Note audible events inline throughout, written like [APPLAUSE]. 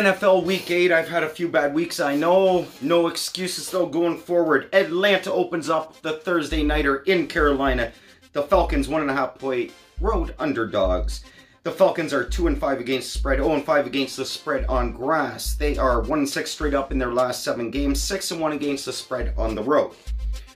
NFL Week 8. I've had a few bad weeks, I know. No excuses, though, going forward. Atlanta opens up the Thursday Nighter in Carolina. The Falcons, one and a half point road underdogs. The Falcons are 2 and 5 against the spread, 0 and 5 against the spread on grass. They are 1 and 6 straight up in their last 7 games, 6 and 1 against the spread on the road.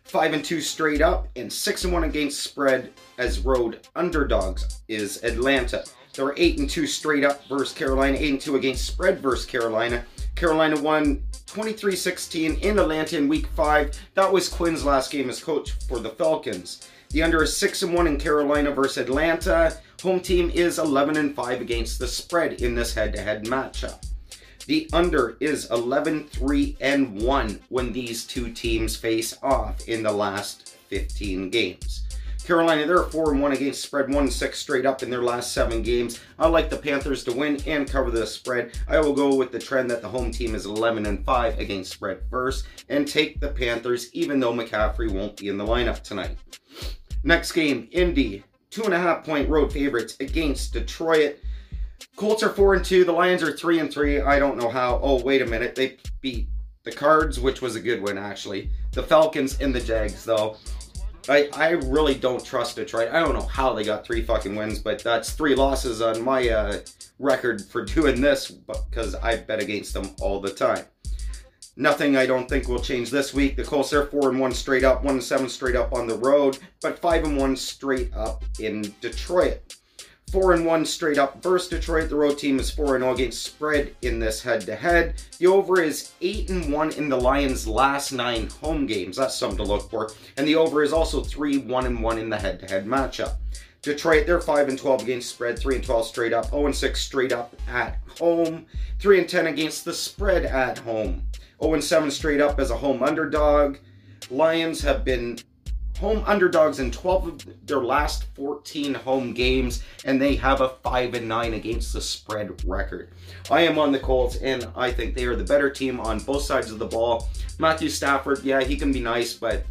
5 and 2 straight up, and 6 and 1 against spread as road underdogs is Atlanta. They were 8 and 2 straight up versus Carolina, 8 and 2 against spread versus Carolina. Carolina won 23-16 in Atlanta in week 5. That was Quinn's last game as coach for the Falcons. The under is 6 and 1 in Carolina versus Atlanta. Home team is 11 and 5 against the spread in this head-to-head matchup. The under is 11 3 and 1 when these two teams face off in the last 15 games. Carolina, they're 4 and 1 against spread, 1 6 straight up in their last 7 games. I like the Panthers to win and cover the spread. I will go with the trend that the home team is 11 and 5 against spread first and take the Panthers, even though McCaffrey won't be in the lineup tonight. Next game, Indy, two and a half point road favorites against Detroit. Colts are four and two. The Lions are three and three. I don't know how. Oh, wait a minute. They beat the Cards, which was a good win actually. The Falcons and the Jags, though. I, I really don't trust Detroit. I don't know how they got three fucking wins, but that's three losses on my uh, record for doing this because I bet against them all the time. Nothing I don't think will change this week. The Colts are four and one straight up, one and seven straight up on the road, but five and one straight up in Detroit. Four and one straight up versus Detroit. The road team is four and zero against spread in this head to head. The over is eight and one in the Lions' last nine home games. That's something to look for. And the over is also three one and one in the head to head matchup. Detroit, they're 5 and 12 against spread, 3 and 12 straight up, 0 and 6 straight up at home, 3 and 10 against the spread at home, 0 and 7 straight up as a home underdog. Lions have been home underdogs in 12 of their last 14 home games, and they have a 5 and 9 against the spread record. I am on the Colts, and I think they are the better team on both sides of the ball. Matthew Stafford, yeah, he can be nice, but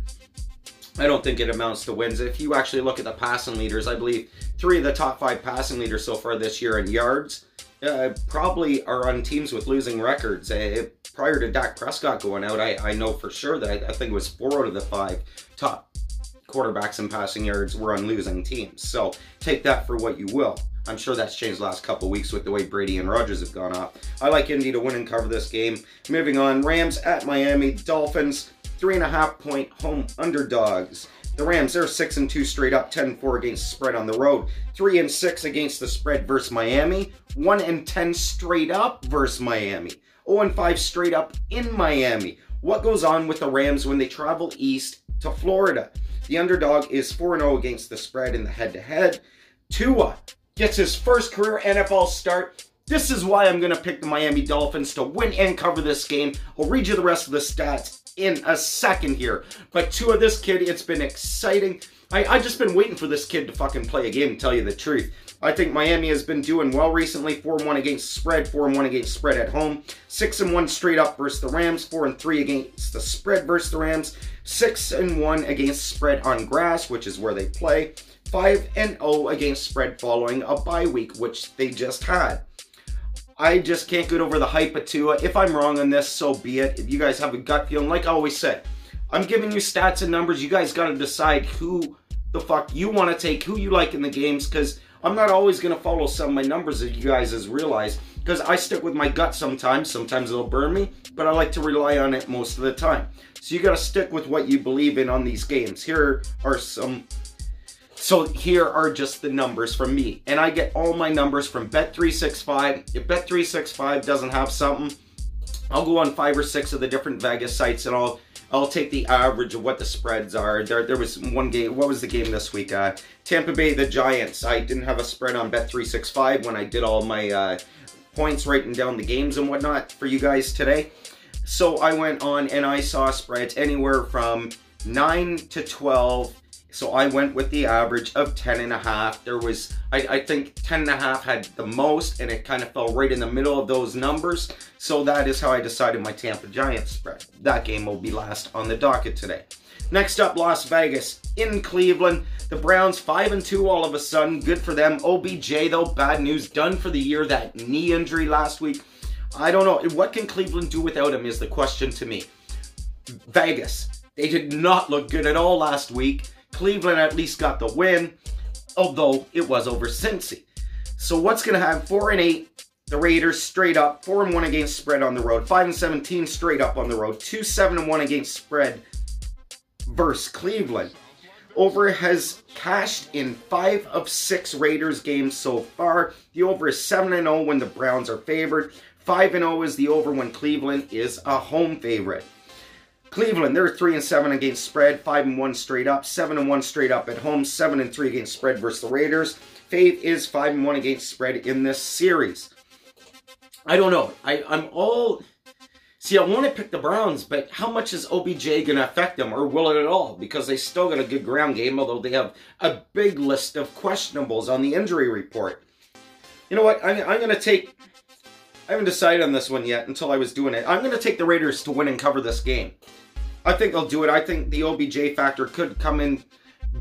I don't think it amounts to wins. If you actually look at the passing leaders, I believe three of the top five passing leaders so far this year in yards uh, probably are on teams with losing records. Uh, prior to Dak Prescott going out, I, I know for sure that I, I think it was four out of the five top quarterbacks and passing yards were on losing teams. So take that for what you will. I'm sure that's changed the last couple weeks with the way Brady and Rodgers have gone off. I like Indy to win and cover this game. Moving on, Rams at Miami, Dolphins, three and a half point home underdogs. The Rams, they're 6 and 2 straight up, 10 4 against spread on the road, 3 and 6 against the spread versus Miami, 1 and 10 straight up versus Miami, 0 and 5 straight up in Miami. What goes on with the Rams when they travel east to Florida? The underdog is 4 0 against the spread in the head to head. Tua gets his first career NFL start. This is why I'm going to pick the Miami Dolphins to win and cover this game. I'll read you the rest of the stats in a second here. But Tua, this kid, it's been exciting. I, I just been waiting for this kid to fucking play a game, to tell you the truth. I think Miami has been doing well recently. 4-1 against spread, 4-1 against spread at home. 6-1 straight up versus the Rams, 4-3 against the spread versus the Rams. 6-1 against spread on grass, which is where they play. 5-0 against spread following a bye week, which they just had. I just can't get over the hype of Tua. If I'm wrong on this, so be it. If you guys have a gut feeling, like I always said, I'm giving you stats and numbers. You guys got to decide who the fuck you want to take, who you like in the games, because I'm not always going to follow some of my numbers that you guys has realized, because I stick with my gut sometimes. Sometimes it'll burn me, but I like to rely on it most of the time. So you got to stick with what you believe in on these games. Here are some so here are just the numbers from me. And I get all my numbers from Bet365. If Bet365 doesn't have something, I'll go on five or six of the different Vegas sites and I'll I'll take the average of what the spreads are. There, there was one game. What was the game this week? Uh, Tampa Bay, the Giants. I didn't have a spread on Bet365 when I did all my uh, points, writing down the games and whatnot for you guys today. So I went on and I saw spreads anywhere from 9 to 12 so I went with the average of 10 and a half. There was, I, I think 10 and a half had the most and it kind of fell right in the middle of those numbers. So that is how I decided my Tampa Giants spread. That game will be last on the docket today. Next up, Las Vegas in Cleveland. The Browns 5 and 2 all of a sudden. Good for them. OBJ though, bad news. Done for the year. That knee injury last week. I don't know. What can Cleveland do without him is the question to me. Vegas, they did not look good at all last week. Cleveland at least got the win, although it was over Cincy. So what's going to happen? 4 and 8, the Raiders straight up, 4 and 1 against spread on the road, 5 and 17 straight up on the road, 2 7 and 1 against spread versus Cleveland. Over has cashed in 5 of 6 Raiders games so far. The over is 7 and 0 when the Browns are favored. 5 and 0 is the over when Cleveland is a home favorite. Cleveland, they're 3 and 7 against spread, 5 and 1 straight up, 7 and 1 straight up at home, 7 and 3 against spread versus the Raiders. Fave is 5 and 1 against spread in this series. I don't know. I, I'm all See, I want to pick the Browns, but how much is OBJ going to affect them, or will it at all? Because they still got a good ground game, although they have a big list of questionables on the injury report. You know what? I'm, I'm going to take. I haven't decided on this one yet until I was doing it. I'm going to take the Raiders to win and cover this game. I think they'll do it. I think the OBJ factor could come in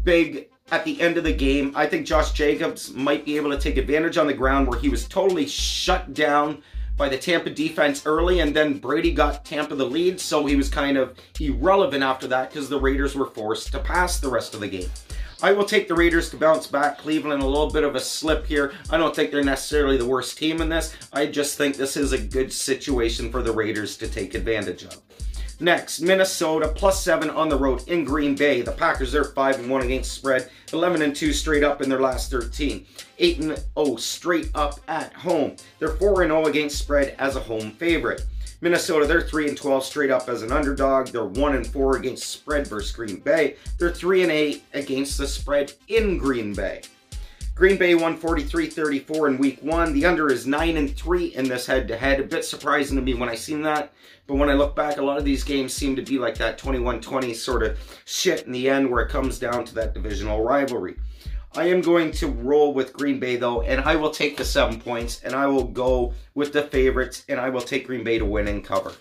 big at the end of the game. I think Josh Jacobs might be able to take advantage on the ground where he was totally shut down by the Tampa defense early, and then Brady got Tampa the lead, so he was kind of irrelevant after that because the Raiders were forced to pass the rest of the game. I will take the Raiders to bounce back. Cleveland a little bit of a slip here. I don't think they're necessarily the worst team in this. I just think this is a good situation for the Raiders to take advantage of. Next, Minnesota plus seven on the road in Green Bay. The Packers are five and one against spread, 11 and two straight up in their last 13, eight and 0 straight up at home. They're four and 0 against spread as a home favorite. Minnesota, they're 3 and 12 straight up as an underdog. They're 1 and 4 against spread versus Green Bay. They're 3 and 8 against the spread in Green Bay. Green Bay won 43-34 in week 1. The under is 9 and 3 in this head-to-head. -head. A bit surprising to me when I seen that. But when I look back, a lot of these games seem to be like that 21-20 sort of shit in the end where it comes down to that divisional rivalry. I am going to roll with Green Bay though, and I will take the seven points, and I will go with the favorites, and I will take Green Bay to win and cover.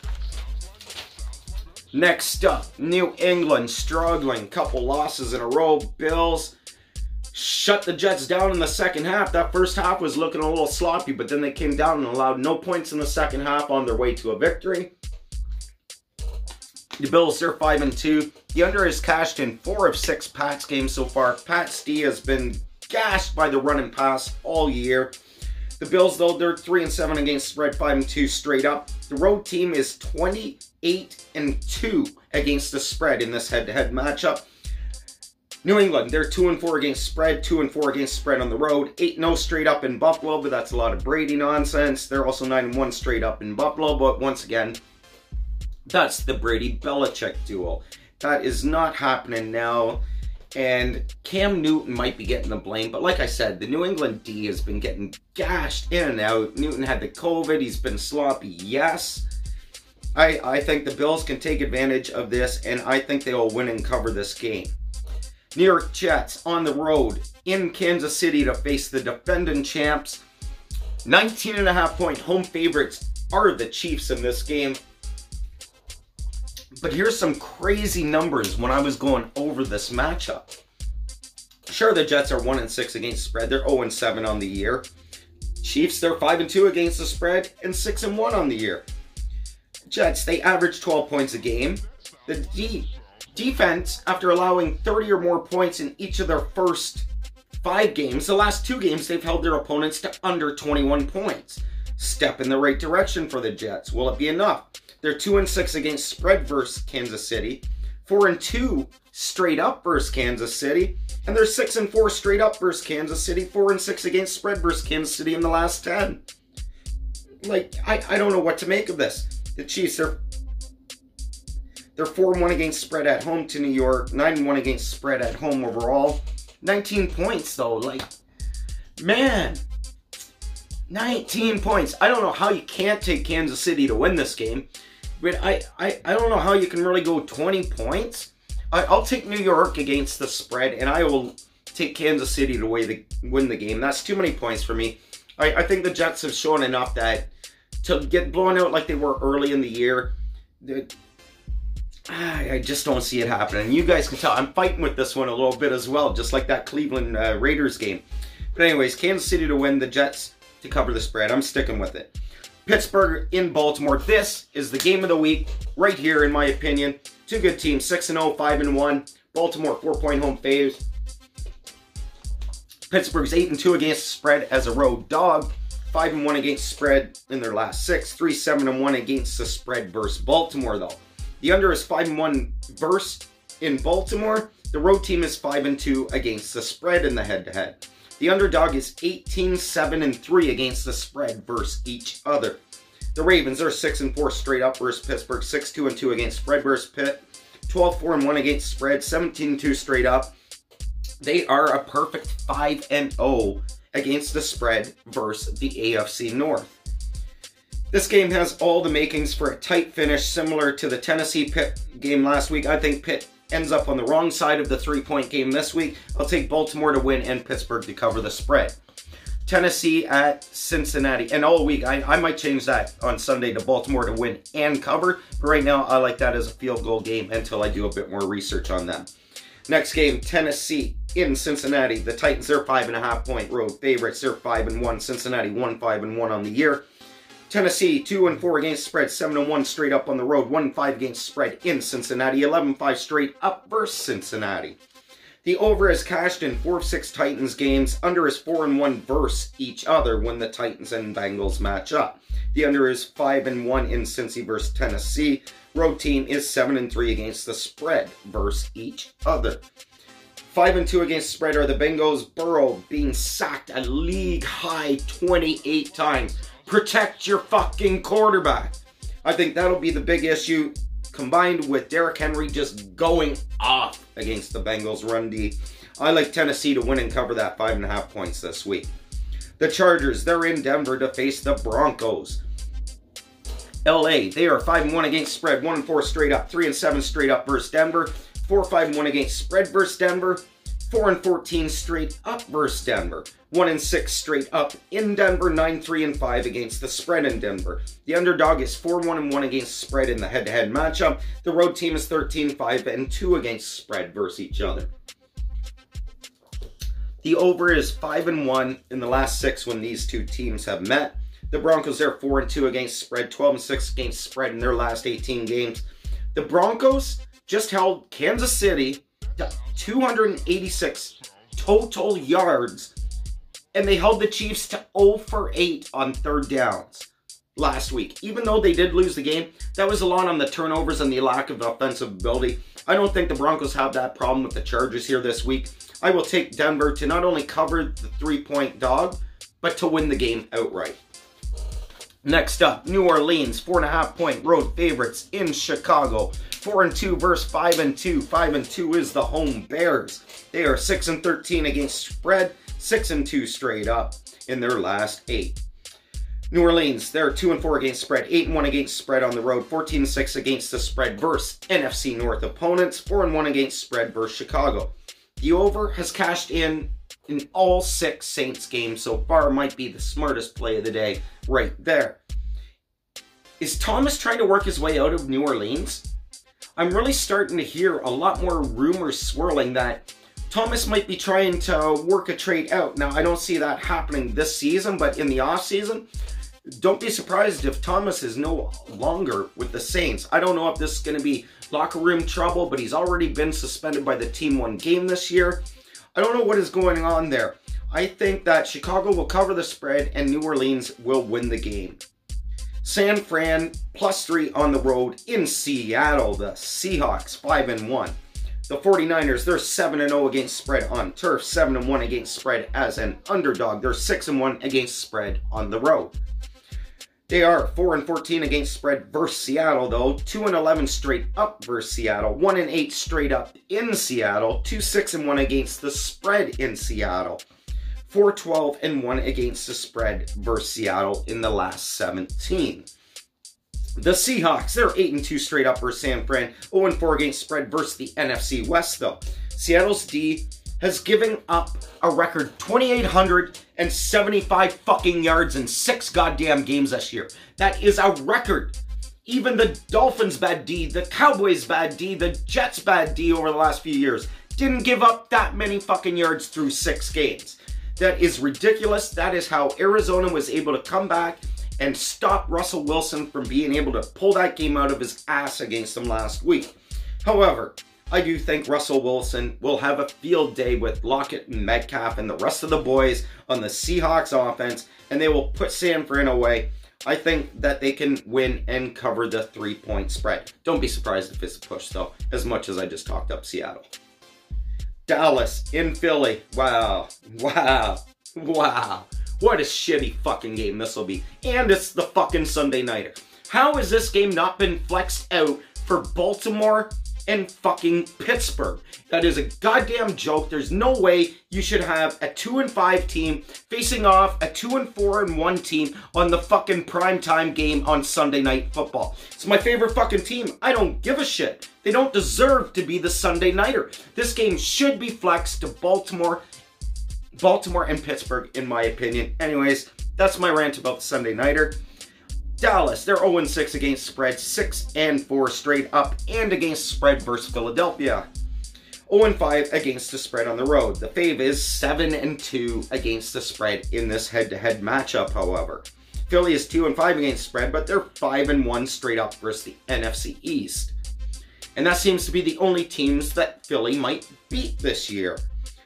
Next up, New England struggling, couple losses in a row. Bills shut the Jets down in the second half. That first half was looking a little sloppy, but then they came down and allowed no points in the second half on their way to a victory. The Bills, they're 5 and 2. The under has cashed in 4 of 6 Pats games so far. Pats D has been gashed by the run and pass all year. The Bills, though, they're 3 and 7 against spread, 5 and 2 straight up. The road team is 28 and 2 against the spread in this head to head matchup. New England, they're 2 and 4 against spread, 2 and 4 against spread on the road, 8 0 straight up in Buffalo, but that's a lot of Brady nonsense. They're also 9 and 1 straight up in Buffalo, but once again, that's the Brady Belichick duel. That is not happening now. And Cam Newton might be getting the blame, but like I said, the New England D has been getting gashed in and out. Newton had the COVID, he's been sloppy, yes. I, I think the Bills can take advantage of this, and I think they will win and cover this game. New York Jets on the road in Kansas City to face the defending champs. 19 and a half point home favorites are the Chiefs in this game. But here's some crazy numbers when I was going over this matchup. Sure, the Jets are 1 and 6 against spread. They're 0 and 7 on the year. Chiefs, they're 5 and 2 against the spread and 6 and 1 on the year. Jets, they average 12 points a game. The D defense, after allowing 30 or more points in each of their first five games, the last two games, they've held their opponents to under 21 points. Step in the right direction for the Jets. Will it be enough? They're two and six against spread versus Kansas City, four and two straight up versus Kansas City, and they're six and four straight up versus Kansas City, four and six against spread versus Kansas City in the last ten. Like I, I don't know what to make of this. The Chiefs are they're four and one against spread at home to New York, nine and one against spread at home overall. 19 points though, like man, 19 points. I don't know how you can't take Kansas City to win this game. But I, I, I don't know how you can really go 20 points. I, I'll take New York against the spread, and I will take Kansas City to win the game. That's too many points for me. I, I think the Jets have shown enough that to get blown out like they were early in the year, I just don't see it happening. You guys can tell I'm fighting with this one a little bit as well, just like that Cleveland uh, Raiders game. But anyways, Kansas City to win, the Jets to cover the spread. I'm sticking with it. Pittsburgh in Baltimore. This is the game of the week, right here, in my opinion. Two good teams, 6 0, 5 1. Baltimore, four point home faves. Pittsburgh's 8 and 2 against the spread as a road dog. 5 and 1 against spread in their last six. 3 7 and 1 against the spread versus Baltimore, though. The under is 5 and 1 versus in Baltimore. The road team is 5 and 2 against the spread in the head to head. The underdog is 18 7 and 3 against the spread versus each other. The Ravens are 6 and 4 straight up versus Pittsburgh, 6 2 and 2 against spread versus Pitt, 12 4 and 1 against spread, 17 2 straight up. They are a perfect 5 and 0 against the spread versus the AFC North. This game has all the makings for a tight finish, similar to the Tennessee Pitt game last week. I think Pitt ends up on the wrong side of the three point game this week. I'll take Baltimore to win and Pittsburgh to cover the spread. Tennessee at Cincinnati. And all week, I, I might change that on Sunday to Baltimore to win and cover. But right now, I like that as a field goal game until I do a bit more research on them. Next game, Tennessee in Cincinnati. The Titans are five and a half point road favorites. They're five and one. Cincinnati one five and one on the year. Tennessee, 2 and 4 against spread, 7 and 1 straight up on the road, 1 5 against spread in Cincinnati, 11 5 straight up versus Cincinnati. The over is cashed in 4 of 6 Titans games, under is 4 and 1 versus each other when the Titans and Bengals match up. The under is 5 and 1 in Cincy versus Tennessee. Road team is 7 and 3 against the spread versus each other. 5 and 2 against spread are the Bengals. Burrow being sacked a league high 28 times protect your fucking quarterback. I think that'll be the big issue, combined with Derrick Henry just going off against the Bengals run D. I like Tennessee to win and cover that five and a half points this week. The Chargers, they're in Denver to face the Broncos. LA, they are 5 and 1 against spread, 1 and 4 straight up, 3 and 7 straight up versus Denver, 4 5 and 1 against spread versus Denver, 4 and 14 straight up versus Denver. 1 and 6 straight up in Denver, 9 3 and 5 against the spread in Denver. The underdog is 4 1 and 1 against spread in the head to head matchup. The road team is 13 5 and 2 against spread versus each other. The over is 5 and 1 in the last 6 when these two teams have met. The Broncos are 4 and 2 against spread, 12 and 6 against spread in their last 18 games. The Broncos just held Kansas City 286 total yards, and they held the Chiefs to 0 for 8 on third downs last week. Even though they did lose the game, that was a lot on the turnovers and the lack of offensive ability. I don't think the Broncos have that problem with the Chargers here this week. I will take Denver to not only cover the three point dog, but to win the game outright. Next up, New Orleans, four and a half point road favorites in Chicago. Four and two versus five and two. Five and two is the home Bears. They are six and thirteen against spread, six and two straight up in their last eight. New Orleans, they're two and four against spread, eight and one against spread on the road, 14 and six against the spread versus NFC North opponents, four and one against spread versus Chicago. The over has cashed in in all six Saints games so far. Might be the smartest play of the day right there. Is Thomas trying to work his way out of New Orleans? I'm really starting to hear a lot more rumors swirling that Thomas might be trying to work a trade out. Now, I don't see that happening this season, but in the offseason, don't be surprised if Thomas is no longer with the Saints. I don't know if this is going to be locker room trouble, but he's already been suspended by the team one game this year. I don't know what is going on there. I think that Chicago will cover the spread and New Orleans will win the game. San Fran plus three on the road in Seattle. The Seahawks five and one. The 49ers, they're 7 and 0 against spread on turf, 7 and 1 against spread as an underdog. They're 6 and 1 against spread on the road. They are 4 and 14 against spread versus Seattle though, 2 and 11 straight up versus Seattle, 1 and 8 straight up in Seattle, 2 6 and 1 against the spread in Seattle. 4 12 and 1 against the spread versus Seattle in the last 17. The Seahawks, they're 8 and 2 straight up versus San Fran, 0 and 4 against spread versus the NFC West though. Seattle's D has given up a record 2,875 fucking yards in six goddamn games this year. That is a record. Even the Dolphins' bad D, the Cowboys' bad D, the Jets' bad D over the last few years didn't give up that many fucking yards through six games. That is ridiculous. That is how Arizona was able to come back and stop Russell Wilson from being able to pull that game out of his ass against them last week. However, I do think Russell Wilson will have a field day with Lockett and Metcalf and the rest of the boys on the Seahawks offense, and they will put San Fran away. I think that they can win and cover the three point spread. Don't be surprised if it's a push, though, as much as I just talked up Seattle. Dallas in Philly. Wow. Wow. Wow. What a shitty fucking game this will be. And it's the fucking Sunday nighter. How has this game not been flexed out for Baltimore and fucking Pittsburgh. That is a goddamn joke. There's no way you should have a 2 and 5 team facing off a 2 and 4 and 1 team on the fucking primetime game on Sunday night football. It's my favorite fucking team. I don't give a shit. They don't deserve to be the Sunday nighter. This game should be flexed to Baltimore Baltimore and Pittsburgh in my opinion. Anyways, that's my rant about the Sunday nighter. Dallas, they're 0 6 against spread, 6 and 4 straight up, and against spread versus Philadelphia. 0 5 against the spread on the road. The Fave is 7 and 2 against the spread in this head to head matchup, however. Philly is 2 and 5 against spread, but they're 5 and 1 straight up versus the NFC East. And that seems to be the only teams that Philly might beat this year,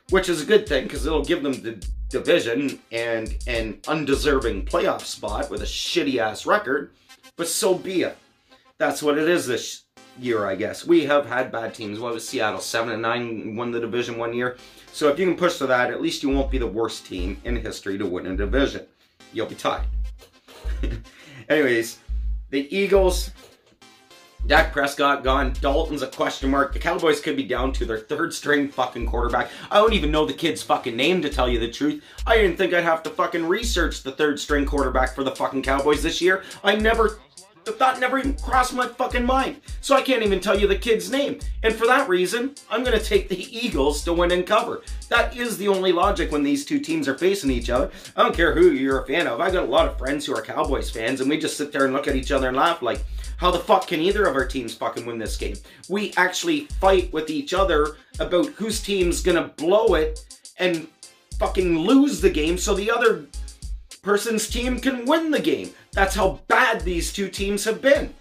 which is a good thing because it'll give them the division and an undeserving playoff spot with a shitty ass record, but so be it. That's what it is this year, I guess. We have had bad teams. What was Seattle? 7 and 9 won the division one year. So if you can push to that, at least you won't be the worst team in history to win a division. You'll be tied. [LAUGHS] Anyways, the Eagles Dak Prescott gone. Dalton's a question mark. The Cowboys could be down to their third string fucking quarterback. I don't even know the kid's fucking name to tell you the truth. I didn't think I'd have to fucking research the third string quarterback for the fucking Cowboys this year. I never the thought never even crossed my fucking mind. So I can't even tell you the kid's name. And for that reason, I'm going to take the [LAUGHS] Eagles to win and cover. That is the only logic when these two teams are facing each other. I don't care who you're a fan of. I got a lot of friends who are Cowboys fans, and we just sit there and look at each other and laugh like, how the fuck can either of our teams fucking win this game? We actually fight with each other about whose team's gonna blow it and fucking lose the game so the other person's team can win the game. That's how bad these two teams have been.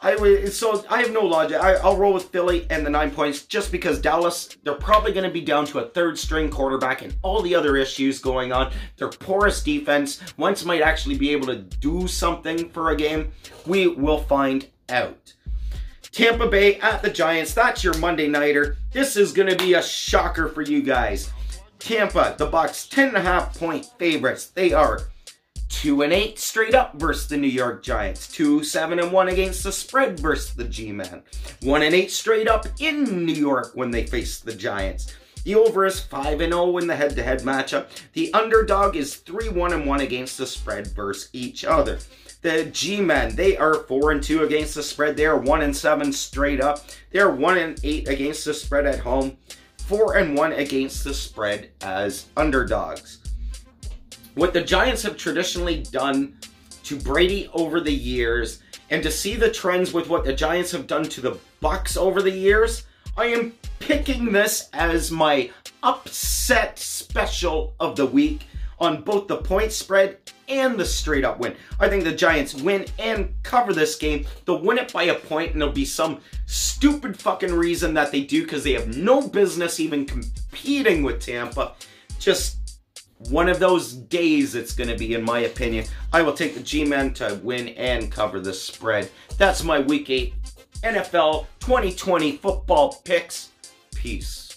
I so I have no logic. I, will roll with Philly and the nine points just because Dallas they're probably going to be down to a third string quarterback and all the other issues going on. Their porous defense once might actually be able to do something for a game. We will find out. Tampa Bay at the Giants. That's your Monday nighter. This is going to be a shocker for you guys. Tampa, the Bucs, 10 and a half point favorites. They are 2 and 8 straight up versus the New York Giants. 2 7 and 1 against the spread versus the G-Man. 1 and 8 straight up in New York when they face the Giants. The over is 5 and 0 in the head to head matchup. The underdog is 3 1 and 1 against the spread versus each other. The G-Men, they are 4 and 2 against the spread. They are 1 and 7 straight up. They are 1 and 8 against the spread at home. 4 and 1 against the spread as underdogs. What the Giants have traditionally done to Brady over the years and to see the trends with what the Giants have done to the Bucs over the years, I am picking this as my upset special of the week on both the point spread and the straight up win. I think the Giants win and cover this game. They'll win it by a point, and there'll be some stupid fucking reason that they do because they have no business even competing with Tampa. Just one of those days it's going to be, in my opinion. I will take the G-Men to win and cover the spread. That's my Week 8 NFL 2020 football picks. Peace.